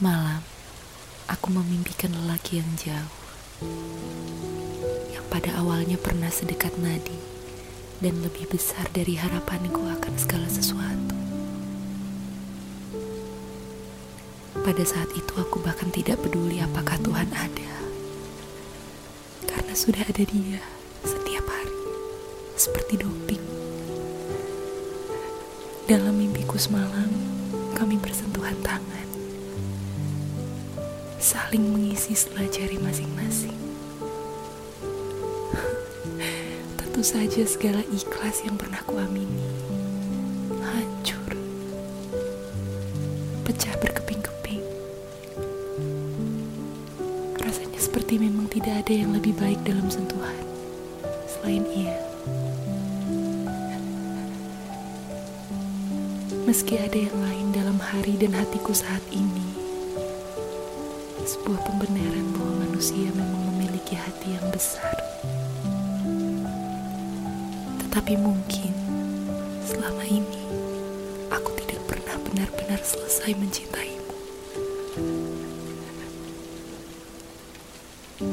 Semalam, aku memimpikan lelaki yang jauh, yang pada awalnya pernah sedekat nadi dan lebih besar dari harapanku akan segala sesuatu. Pada saat itu aku bahkan tidak peduli apakah Tuhan ada, karena sudah ada dia setiap hari, seperti doping. Dalam mimpiku semalam, kami bersentuhan tangan saling mengisi setelah jari masing-masing. Tentu saja segala ikhlas yang pernah kuamini hancur, pecah berkeping-keping. Rasanya seperti memang tidak ada yang lebih baik dalam sentuhan selain ia. Meski ada yang lain dalam hari dan hatiku saat ini, sebuah pembenaran bahwa manusia memang memiliki hati yang besar. Tetapi mungkin selama ini aku tidak pernah benar-benar selesai mencintaimu.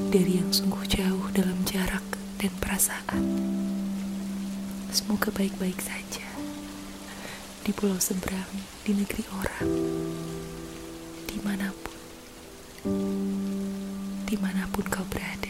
Dari yang sungguh jauh dalam jarak dan perasaan. Semoga baik-baik saja di pulau seberang, di negeri orang, di mana pun kau berada.